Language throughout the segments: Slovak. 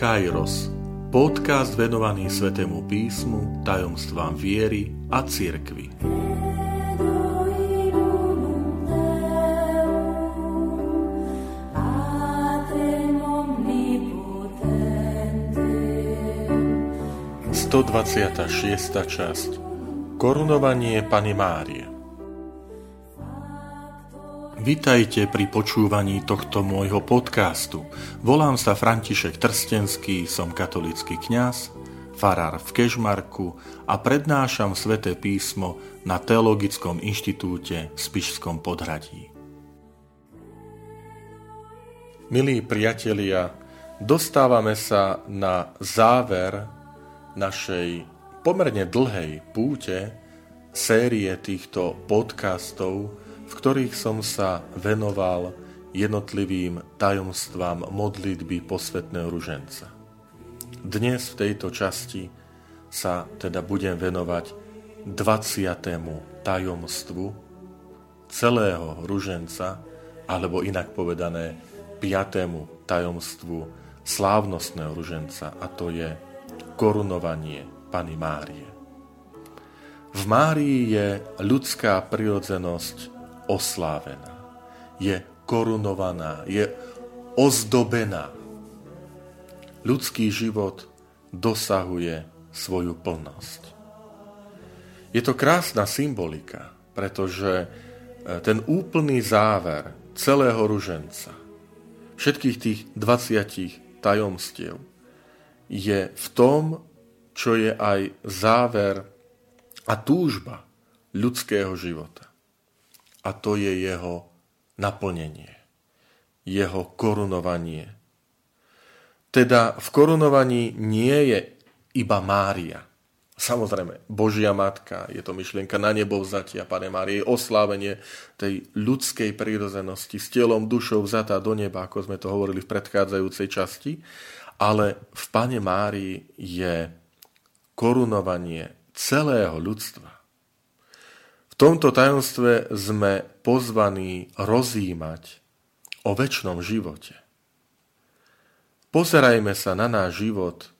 Kairos, podcast venovaný Svetému písmu, tajomstvám viery a cirkvi. Časť. Korunovanie Pany Márie Vitajte pri počúvaní tohto môjho podcastu. Volám sa František Trstenský, som katolický kňaz, farár v Kežmarku a prednášam sväté písmo na Teologickom inštitúte v Spišskom podhradí. Milí priatelia, dostávame sa na záver našej pomerne dlhej púte série týchto podcastov, v ktorých som sa venoval jednotlivým tajomstvám modlitby posvetného ruženca. Dnes v tejto časti sa teda budem venovať 20. tajomstvu celého ruženca, alebo inak povedané 5. tajomstvu slávnostného ruženca, a to je korunovanie Pany Márie. V Márii je ľudská prirodzenosť oslávená, je korunovaná, je ozdobená. Ľudský život dosahuje svoju plnosť. Je to krásna symbolika, pretože e, ten úplný záver celého ruženca, všetkých tých 20 tajomstiev, je v tom, čo je aj záver a túžba ľudského života a to je jeho naplnenie, jeho korunovanie. Teda v korunovaní nie je iba Mária. Samozrejme, Božia Matka, je to myšlienka na nebo vzatia, Pane Márie, oslávenie tej ľudskej prírozenosti s telom, dušou vzatá do neba, ako sme to hovorili v predchádzajúcej časti, ale v Pane Márii je korunovanie celého ľudstva tomto tajomstve sme pozvaní rozímať o väčšnom živote. Pozerajme sa na náš život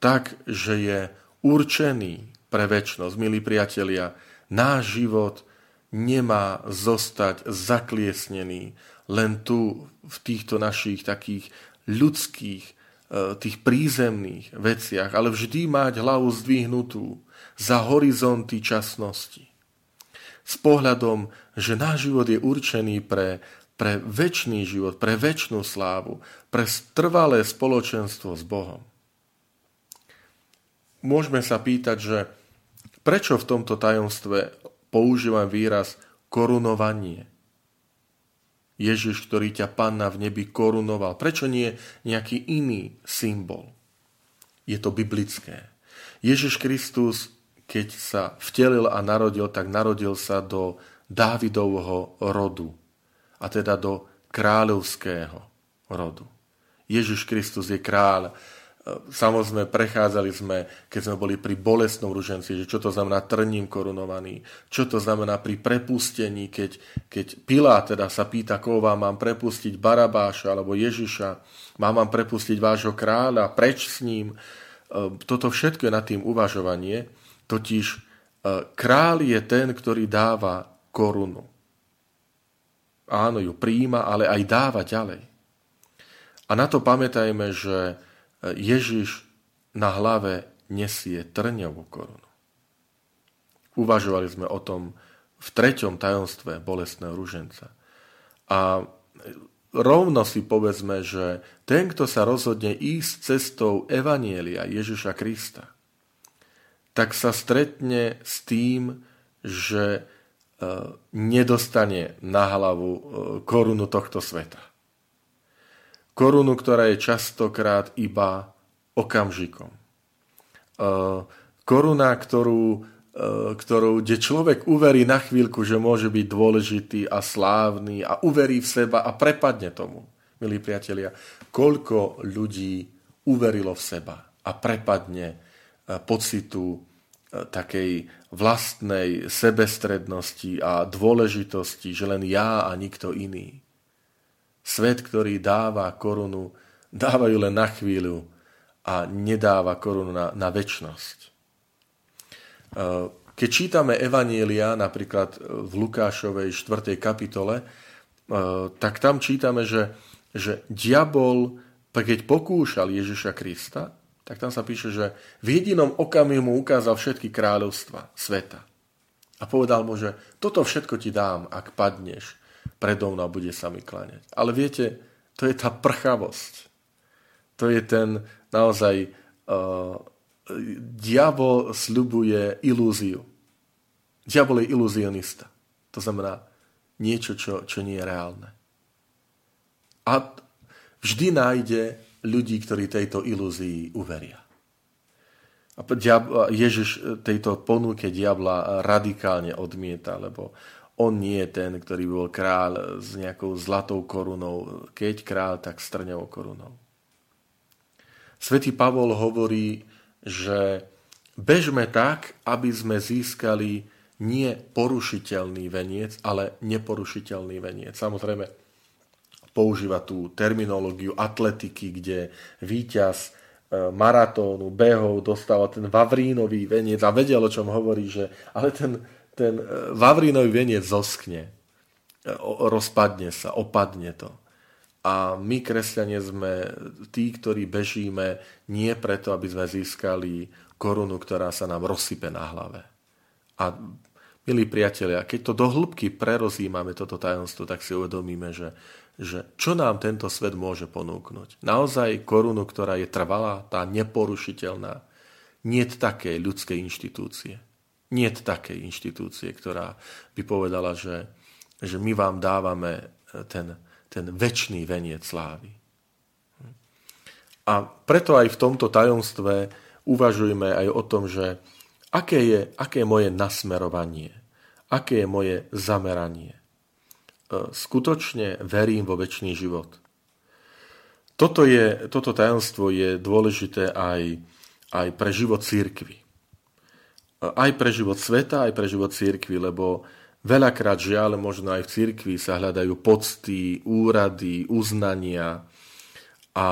tak, že je určený pre väčšnosť. Milí priatelia, náš život nemá zostať zakliesnený len tu v týchto našich takých ľudských, e, tých prízemných veciach, ale vždy mať hlavu zdvihnutú za horizonty časnosti s pohľadom, že náš život je určený pre, pre väčší život, pre väčšnú slávu, pre trvalé spoločenstvo s Bohom. Môžeme sa pýtať, že prečo v tomto tajomstve používam výraz korunovanie? Ježiš, ktorý ťa panna v nebi korunoval. Prečo nie nejaký iný symbol? Je to biblické. Ježiš Kristus keď sa vtelil a narodil, tak narodil sa do Dávidovho rodu, a teda do kráľovského rodu. Ježiš Kristus je kráľ. Samozrejme, prechádzali sme, keď sme boli pri bolestnom ruženci, že čo to znamená trním korunovaný, čo to znamená pri prepustení, keď, keď Pilát teda sa pýta, koho vám mám prepustiť, Barabáša alebo Ježiša, mám vám prepustiť vášho kráľa, preč s ním. Toto všetko je nad tým uvažovanie. Totiž e, král je ten, ktorý dáva korunu. Áno, ju príjima, ale aj dáva ďalej. A na to pamätajme, že e, Ježiš na hlave nesie trňovú korunu. Uvažovali sme o tom v treťom tajomstve bolestného ruženca. A rovno si povedzme, že ten, kto sa rozhodne ísť cestou Evanielia Ježiša Krista, tak sa stretne s tým, že e, nedostane na hlavu e, korunu tohto sveta. Korunu, ktorá je častokrát iba okamžikom. E, koruna, ktorú, ktorú, kde človek uverí na chvíľku, že môže byť dôležitý a slávny a uverí v seba a prepadne tomu. Milí priatelia, koľko ľudí uverilo v seba a prepadne pocitu e, takej vlastnej sebestrednosti a dôležitosti, že len ja a nikto iný. Svet, ktorý dáva korunu, dávajú len na chvíľu a nedáva korunu na, na väčnosť. E, keď čítame Evanielia, napríklad v Lukášovej 4. kapitole, tak tam čítame, že, že diabol, keď pokúšal Ježiša Krista, tak tam sa píše, že v jedinom okamihu mu ukázal všetky kráľovstva sveta. A povedal mu, že toto všetko ti dám, ak padneš predo mnou bude sa mi kláňať. Ale viete, to je tá prchavosť. To je ten naozaj... Uh, diabol sľubuje ilúziu. Diabol je iluzionista. To znamená niečo, čo, čo nie je reálne. A vždy nájde ľudí, ktorí tejto ilúzii uveria. A Ježiš tejto ponuke diabla radikálne odmieta, lebo on nie je ten, ktorý bol král s nejakou zlatou korunou. Keď král, tak s trňovou korunou. Svetý Pavol hovorí, že bežme tak, aby sme získali nie porušiteľný veniec, ale neporušiteľný veniec. Samozrejme, používa tú terminológiu atletiky, kde víťaz e, maratónu, behov dostáva ten vavrínový veniec a vedel, o čom hovorí, že ale ten, ten e, vavrínový veniec zoskne, e, rozpadne sa, opadne to. A my, kresťania, sme tí, ktorí bežíme nie preto, aby sme získali korunu, ktorá sa nám rozsype na hlave. A milí priatelia, keď to do hĺbky prerozímame toto tajomstvo, tak si uvedomíme, že že čo nám tento svet môže ponúknuť. Naozaj korunu, ktorá je trvalá, tá neporušiteľná. Nie takej ľudskej inštitúcie. Nie takej inštitúcie, ktorá by povedala, že, že my vám dávame ten, ten väčší veniec slávy. A preto aj v tomto tajomstve uvažujme aj o tom, že aké je, aké je moje nasmerovanie, aké je moje zameranie skutočne verím vo väčší život. Toto, je, toto tajomstvo je dôležité aj, aj pre život církvy. Aj pre život sveta, aj pre život církvy, lebo veľakrát žiaľ, možno aj v církvi sa hľadajú pocty, úrady, uznania a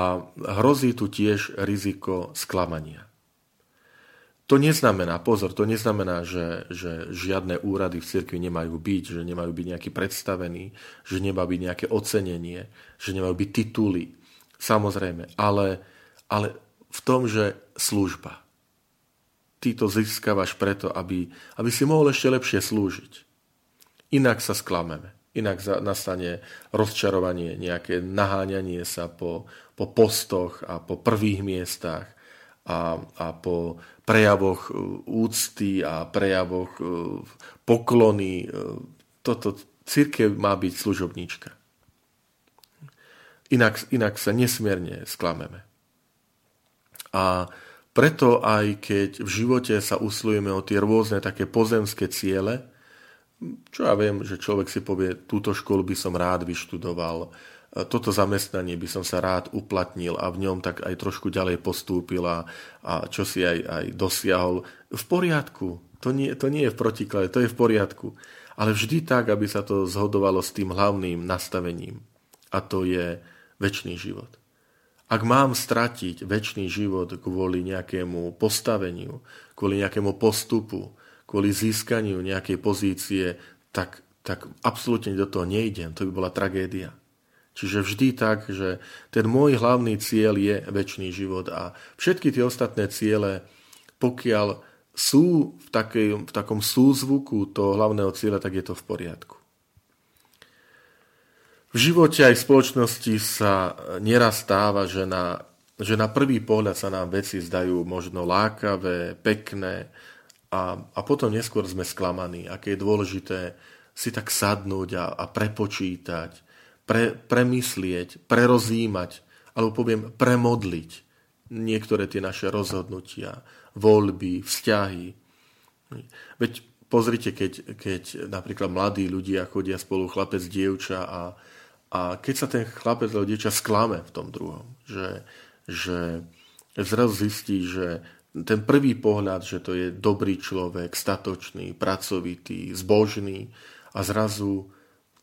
hrozí tu tiež riziko sklamania. To neznamená, pozor, to neznamená, že, že žiadne úrady v cirkvi nemajú byť, že nemajú byť nejaký predstavení, že nemá byť nejaké ocenenie, že nemajú byť tituly. Samozrejme, ale, ale v tom, že služba. Ty to získavaš preto, aby, aby si mohol ešte lepšie slúžiť. Inak sa sklameme. Inak nastane rozčarovanie, nejaké naháňanie sa po, po postoch a po prvých miestach a, a po prejavoch e, úcty a prejavoch e, poklony. E, toto církev má byť služobníčka. Inak, inak sa nesmierne sklameme. A preto aj keď v živote sa uslujeme o tie rôzne také pozemské ciele, čo ja viem, že človek si povie, túto školu by som rád vyštudoval, toto zamestnanie by som sa rád uplatnil a v ňom tak aj trošku ďalej postúpil a, a čo si aj, aj dosiahol. V poriadku, to nie, to nie je v protiklade, to je v poriadku. Ale vždy tak, aby sa to zhodovalo s tým hlavným nastavením. A to je väčší život. Ak mám stratiť väčší život kvôli nejakému postaveniu, kvôli nejakému postupu, kvôli získaniu nejakej pozície, tak, tak absolútne do toho nejdem. To by bola tragédia. Čiže vždy tak, že ten môj hlavný cieľ je väčší život a všetky tie ostatné ciele, pokiaľ sú v, takej, v takom súzvuku toho hlavného cieľa, tak je to v poriadku. V živote aj v spoločnosti sa neraz stáva, že na, že na prvý pohľad sa nám veci zdajú možno lákavé, pekné a, a potom neskôr sme sklamaní, aké je dôležité si tak sadnúť a, a prepočítať, pre, premyslieť, prerozímať, alebo poviem premodliť niektoré tie naše rozhodnutia, voľby, vzťahy. Veď pozrite, keď, keď napríklad mladí ľudia chodia spolu chlapec, dievča a, a keď sa ten chlapec alebo dievča sklame v tom druhom, že, že zrazu zistí, že ten prvý pohľad, že to je dobrý človek, statočný, pracovitý, zbožný a zrazu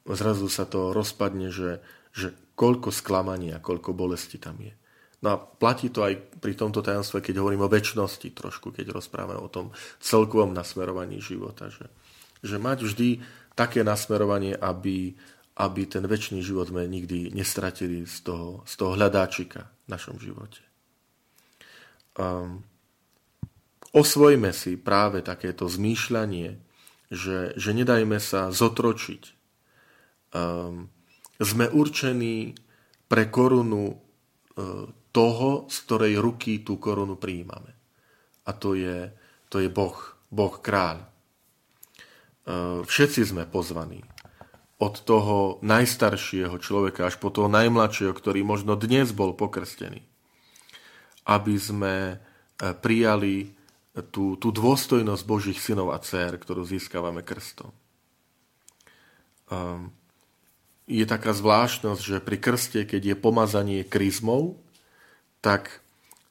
zrazu sa to rozpadne, že, že koľko sklamania, koľko bolesti tam je. No a platí to aj pri tomto tajomstve, keď hovorím o väčšnosti trošku, keď rozprávame o tom celkovom nasmerovaní života. Že, že mať vždy také nasmerovanie, aby, aby ten väčší život sme nikdy nestratili z toho, z toho hľadáčika v našom živote. Um, osvojme si práve takéto zmýšľanie, že, že nedajme sa zotročiť. Um, sme určení pre korunu uh, toho, z ktorej ruky tú korunu prijímame. A to je, to je Boh, Boh kráľ. Uh, všetci sme pozvaní od toho najstaršieho človeka až po toho najmladšieho, ktorý možno dnes bol pokrstený, aby sme e, prijali tú, tú dôstojnosť Božích synov a dcer, ktorú získavame krstom. Um, je taká zvláštnosť, že pri krste, keď je pomazanie kryzmou, tak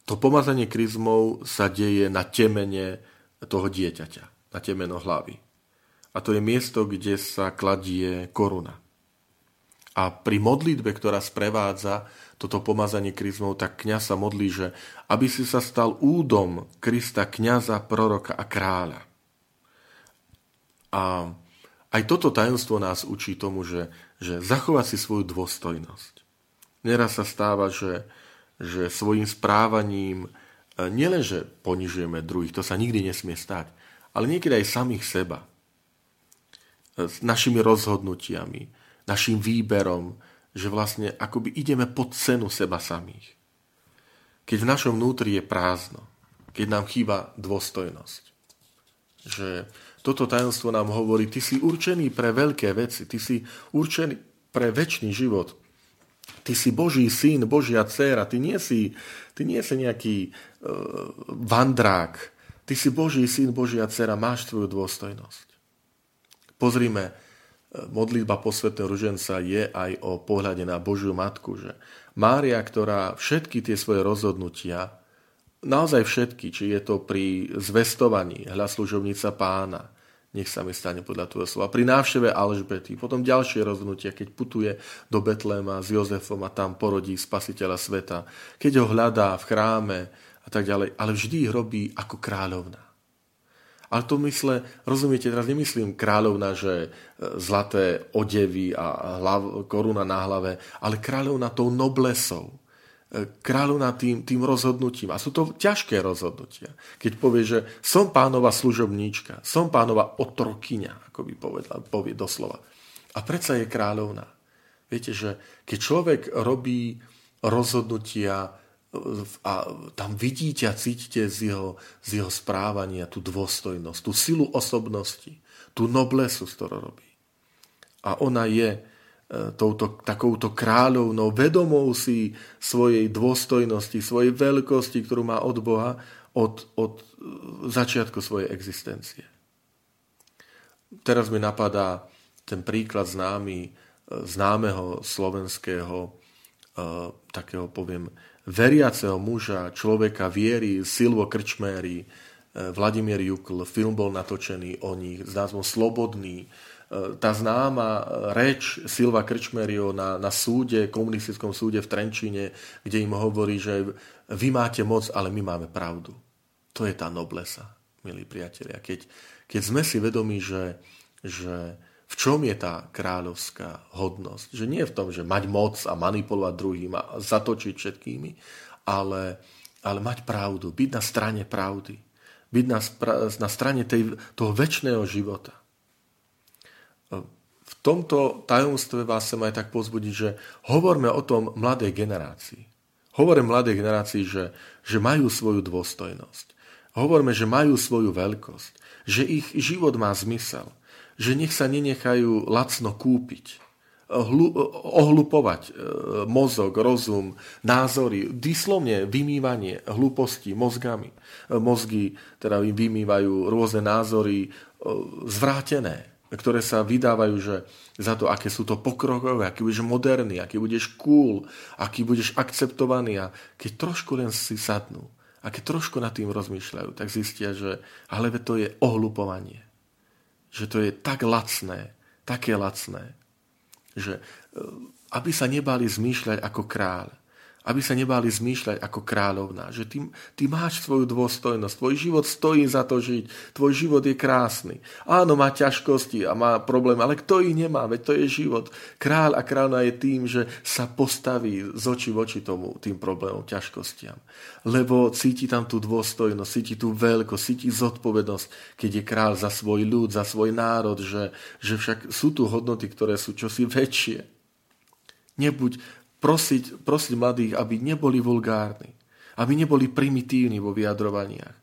to pomazanie kryzmou sa deje na temene toho dieťaťa, na temeno hlavy. A to je miesto, kde sa kladie koruna. A pri modlitbe, ktorá sprevádza toto pomazanie kryzmou, tak kňaz sa modlí, že aby si sa stal údom Krista, kňaza, proroka a kráľa. A aj toto tajomstvo nás učí tomu, že, že zachovať si svoju dôstojnosť. Neraz sa stáva, že, že svojim správaním e, nielenže ponižujeme druhých, to sa nikdy nesmie stať, ale niekedy aj samých seba s našimi rozhodnutiami, našim výberom, že vlastne akoby ideme pod cenu seba samých. Keď v našom vnútri je prázdno, keď nám chýba dôstojnosť. Že toto tajomstvo nám hovorí, ty si určený pre veľké veci, ty si určený pre väčší život. Ty si Boží syn, Božia dcéra, ty nie si, ty nie si nejaký uh, vandrák, ty si Boží syn, Božia dcéra, máš tvoju dôstojnosť. Pozrime, e, modlitba posvetného ruženca je aj o pohľade na Božiu Matku, že Mária, ktorá všetky tie svoje rozhodnutia, naozaj všetky, či je to pri zvestovaní, hľa služobnica pána, nech sa mi stane podľa tvojho slova. Pri návšteve Alžbety, potom ďalšie rozhodnutia, keď putuje do Betléma s Jozefom a tam porodí spasiteľa sveta, keď ho hľadá v chráme a tak ďalej, ale vždy ich robí ako kráľovná. Ale to mysle, rozumiete, teraz nemyslím kráľovna, že e, zlaté odevy a hlav, koruna na hlave, ale kráľovna tou noblesou, e, kráľovna tým, tým rozhodnutím. A sú to ťažké rozhodnutia. Keď povie, že som pánova služobníčka, som pánova otrokyňa, ako by povedala, povie doslova. A predsa je kráľovna. Viete, že keď človek robí rozhodnutia a tam vidíte a cítite z jeho, z jeho správania tú dôstojnosť, tú silu osobnosti, tú noblesu, z ktorou robí. A ona je e, touto, takouto kráľovnou, vedomou si svojej dôstojnosti, svojej veľkosti, ktorú má od Boha od, od e, začiatku svojej existencie. Teraz mi napadá ten príklad známy, e, známeho slovenského takého, poviem, veriaceho muža, človeka viery, Silvo Krčméry, e, Vladimír Jukl, film bol natočený o nich s názvom Slobodný. E, tá známa reč Silva Krčmerio na, na súde, komunistickom súde v Trenčíne, kde im hovorí, že vy máte moc, ale my máme pravdu. To je tá noblesa, milí priatelia. Keď, keď sme si vedomi, že, že v čom je tá kráľovská hodnosť. Že nie v tom, že mať moc a manipulovať druhým a zatočiť všetkými, ale, ale mať pravdu, byť na strane pravdy, byť na, na strane tej, toho väčšného života. V tomto tajomstve vás chcem aj tak pozbudiť, že hovorme o tom mladej generácii. Hovorím mladej generácii, že, že majú svoju dôstojnosť. Hovorme, že majú svoju veľkosť, že ich život má zmysel, že nech sa nenechajú lacno kúpiť, hlu, ohlupovať e, mozog, rozum, názory, vyslovne vymývanie hlúposti mozgami. E, mozgy teda im vymývajú rôzne názory e, zvrátené, ktoré sa vydávajú že za to, aké sú to pokrokové, aký budeš moderný, aký budeš cool, aký budeš akceptovaný a keď trošku len si sadnú a keď trošku nad tým rozmýšľajú, tak zistia, že ale to je ohlupovanie. Že to je tak lacné, také lacné, že e, aby sa nebali zmýšľať ako kráľ, aby sa nebáli zmýšľať ako kráľovná, že ty, ty máš svoju dôstojnosť, tvoj život stojí za to žiť, tvoj život je krásny. Áno, má ťažkosti a má problém, ale kto ich nemá, veď to je život. Kráľ a kráľna je tým, že sa postaví z oči voči tomu, tým problémom, ťažkostiam. Lebo cíti tam tú dôstojnosť, cíti tú veľkosť, cíti zodpovednosť, keď je kráľ za svoj ľud, za svoj národ, že, že však sú tu hodnoty, ktoré sú čosi väčšie. Nebuď prosiť, prosiť mladých, aby neboli vulgárni, aby neboli primitívni vo vyjadrovaniach,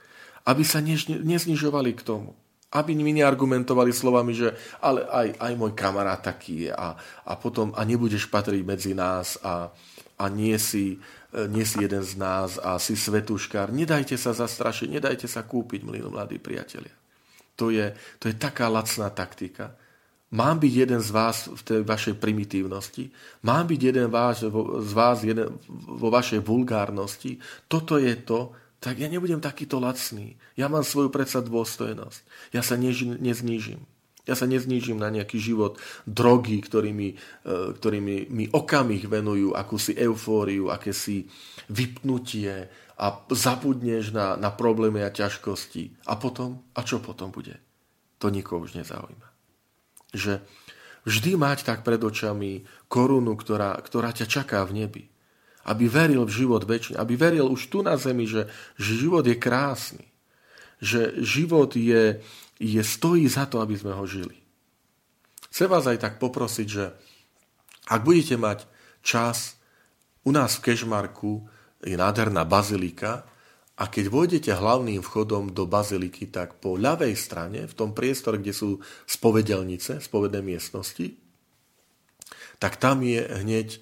aby sa neznižovali k tomu, aby mi neargumentovali slovami, že ale aj, aj môj kamarát taký je a, a potom a nebudeš patriť medzi nás a, a nie, si, e, nie si jeden z nás a si svetuškár. Nedajte sa zastrašiť, nedajte sa kúpiť, milí mladí priatelia. To je, to je taká lacná taktika. Mám byť jeden z vás v tej vašej primitívnosti? Mám byť jeden z vás jeden vo vašej vulgárnosti? Toto je to, tak ja nebudem takýto lacný. Ja mám svoju predsa dôstojnosť. Ja sa než, neznížim. Ja sa neznížim na nejaký život drogy, ktorými, e, ktorými mi okamih venujú akúsi eufóriu, akési vypnutie a zabudneš na, na problémy a ťažkosti. A potom? A čo potom bude? To nikoho už nezaujíma že vždy mať tak pred očami korunu, ktorá, ktorá ťa čaká v nebi. Aby veril v život väčší, aby veril už tu na zemi, že, že život je krásny. Že život je, je, stojí za to, aby sme ho žili. Chcem vás aj tak poprosiť, že ak budete mať čas, u nás v Kešmarku je nádherná bazilika, a keď vojdete hlavným vchodom do baziliky, tak po ľavej strane, v tom priestore, kde sú spovedelnice, spovedné miestnosti, tak tam je hneď e,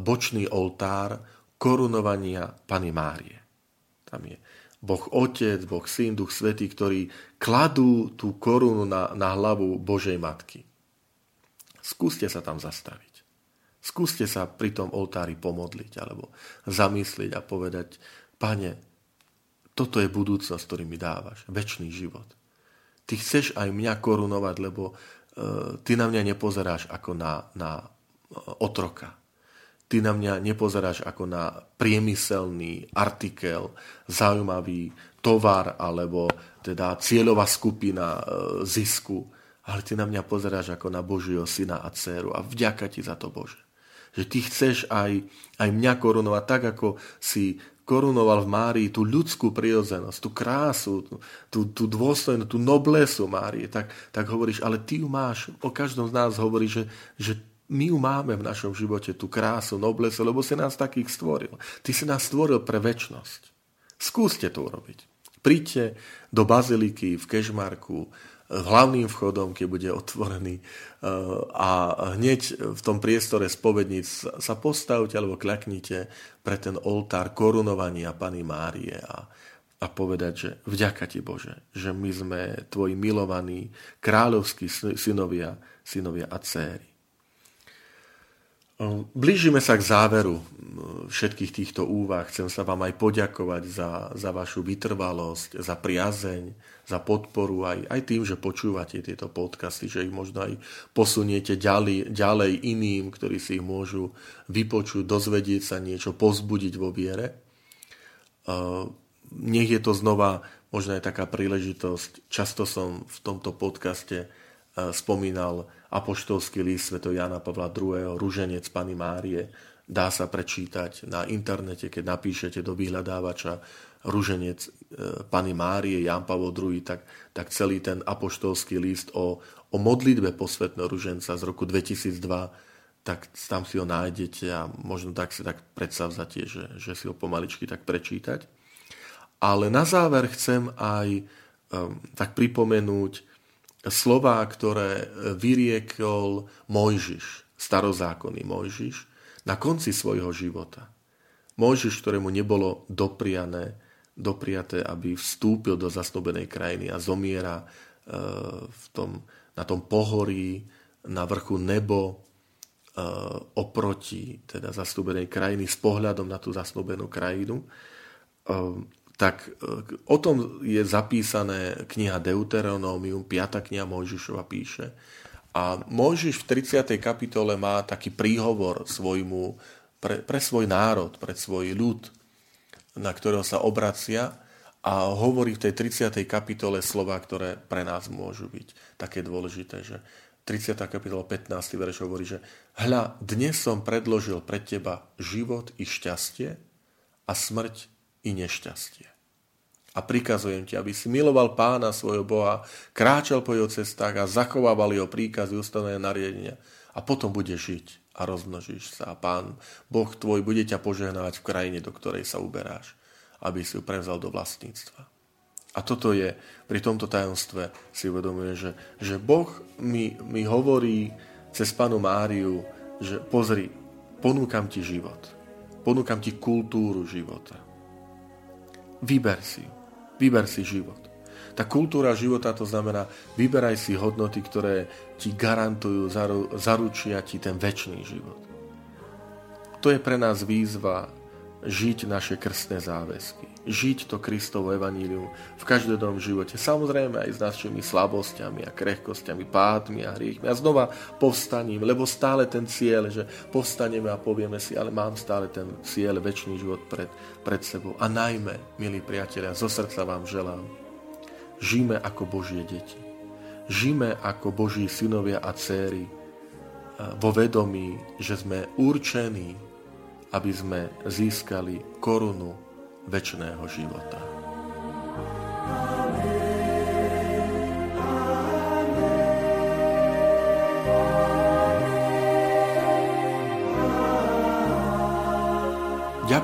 bočný oltár korunovania Pany Márie. Tam je Boh Otec, Boh Syn, Duch Svetý, ktorí kladú tú korunu na, na hlavu Božej Matky. Skúste sa tam zastaviť. Skúste sa pri tom oltári pomodliť alebo zamyslieť a povedať, Pane, toto je budúcnosť, ktorý mi dávaš. Večný život. Ty chceš aj mňa korunovať, lebo uh, ty na mňa nepozeráš ako na, na uh, otroka. Ty na mňa nepozeráš ako na priemyselný artikel, zaujímavý tovar alebo teda cieľová skupina uh, zisku, ale ty na mňa pozeráš ako na Božieho syna a dceru a vďaka ti za to Bože. Že ty chceš aj, aj mňa korunovať tak, ako si korunoval v Márii tú ľudskú prirodzenosť, tú krásu, tú, tú, tú tú noblesu Márie, tak, tak hovoríš, ale ty ju máš, o každom z nás hovorí, že, že my ju máme v našom živote, tú krásu, noblesu, lebo si nás takých stvoril. Ty si nás stvoril pre väčnosť. Skúste to urobiť. Príďte do baziliky v Kešmarku, hlavným vchodom, keď bude otvorený eh, a hneď v tom priestore spovedníc sa postavte alebo kľaknite pre ten oltár korunovania Pany Márie a, a povedať, že vďaka ti Bože, že my sme tvoji milovaní kráľovskí synovia, synovia a céry. Blížime sa k záveru všetkých týchto úvah. Chcem sa vám aj poďakovať za, za vašu vytrvalosť, za priazeň, za podporu, aj, aj tým, že počúvate tieto podcasty, že ich možno aj posuniete ďalej, ďalej iným, ktorí si ich môžu vypočuť, dozvedieť sa niečo, pozbudiť vo viere. Nech je to znova možno aj taká príležitosť. Často som v tomto podcaste spomínal apoštolský list Sv. Jana Pavla II. Ruženec Pany Márie. Dá sa prečítať na internete, keď napíšete do vyhľadávača Ruženec Pany Márie, Jan Pavol II, tak, tak celý ten apoštolský list o, o modlitbe posvetného ruženca z roku 2002, tak tam si ho nájdete a možno tak si tak predsavzatie, že, že si ho pomaličky tak prečítať. Ale na záver chcem aj um, tak pripomenúť slová, ktoré vyriekol Mojžiš, starozákonný Mojžiš, na konci svojho života. Mojžiš, ktorému nebolo dopriané, dopriaté, aby vstúpil do zasnobenej krajiny a zomiera e, v tom, na tom pohorí, na vrchu nebo, e, oproti teda zasnúbenej krajiny s pohľadom na tú zasnúbenú krajinu. E, tak o tom je zapísané kniha Deuteronomium, 5. kniha Mojžišova píše. A Mojžiš v 30. kapitole má taký príhovor svojmu, pre, pre svoj národ, pre svoj ľud, na ktorého sa obracia a hovorí v tej 30. kapitole slova, ktoré pre nás môžu byť také dôležité, že 30. kapitola 15. verš hovorí, že hľa, dnes som predložil pred teba život i šťastie a smrť i nešťastie. A prikazujem ti, aby si miloval pána svojho Boha, kráčal po jeho cestách a zachovával jeho príkazy, ustanovené nariadenia a potom budeš žiť a rozmnožíš sa a pán Boh tvoj bude ťa požehnávať v krajine, do ktorej sa uberáš aby si ju prevzal do vlastníctva. A toto je, pri tomto tajomstve si uvedomuje, že, že Boh mi, mi hovorí cez panu Máriu, že pozri, ponúkam ti život. Ponúkam ti kultúru života. Vyber si Vyber si život. Tá kultúra života to znamená, vyberaj si hodnoty, ktoré ti garantujú, zaručia ti ten väčší život. To je pre nás výzva žiť naše krstné záväzky, žiť to Kristovo evanílium v každom živote. Samozrejme aj s našimi slabosťami a krehkosťami, pádmi a hriechmi. A znova povstaním, lebo stále ten cieľ, že povstaneme a povieme si, ale mám stále ten cieľ, väčší život pred, pred sebou. A najmä, milí priatelia, zo srdca vám želám, žijme ako Božie deti. Žijme ako Boží synovia a céry vo vedomí, že sme určení aby sme získali korunu väčšného života.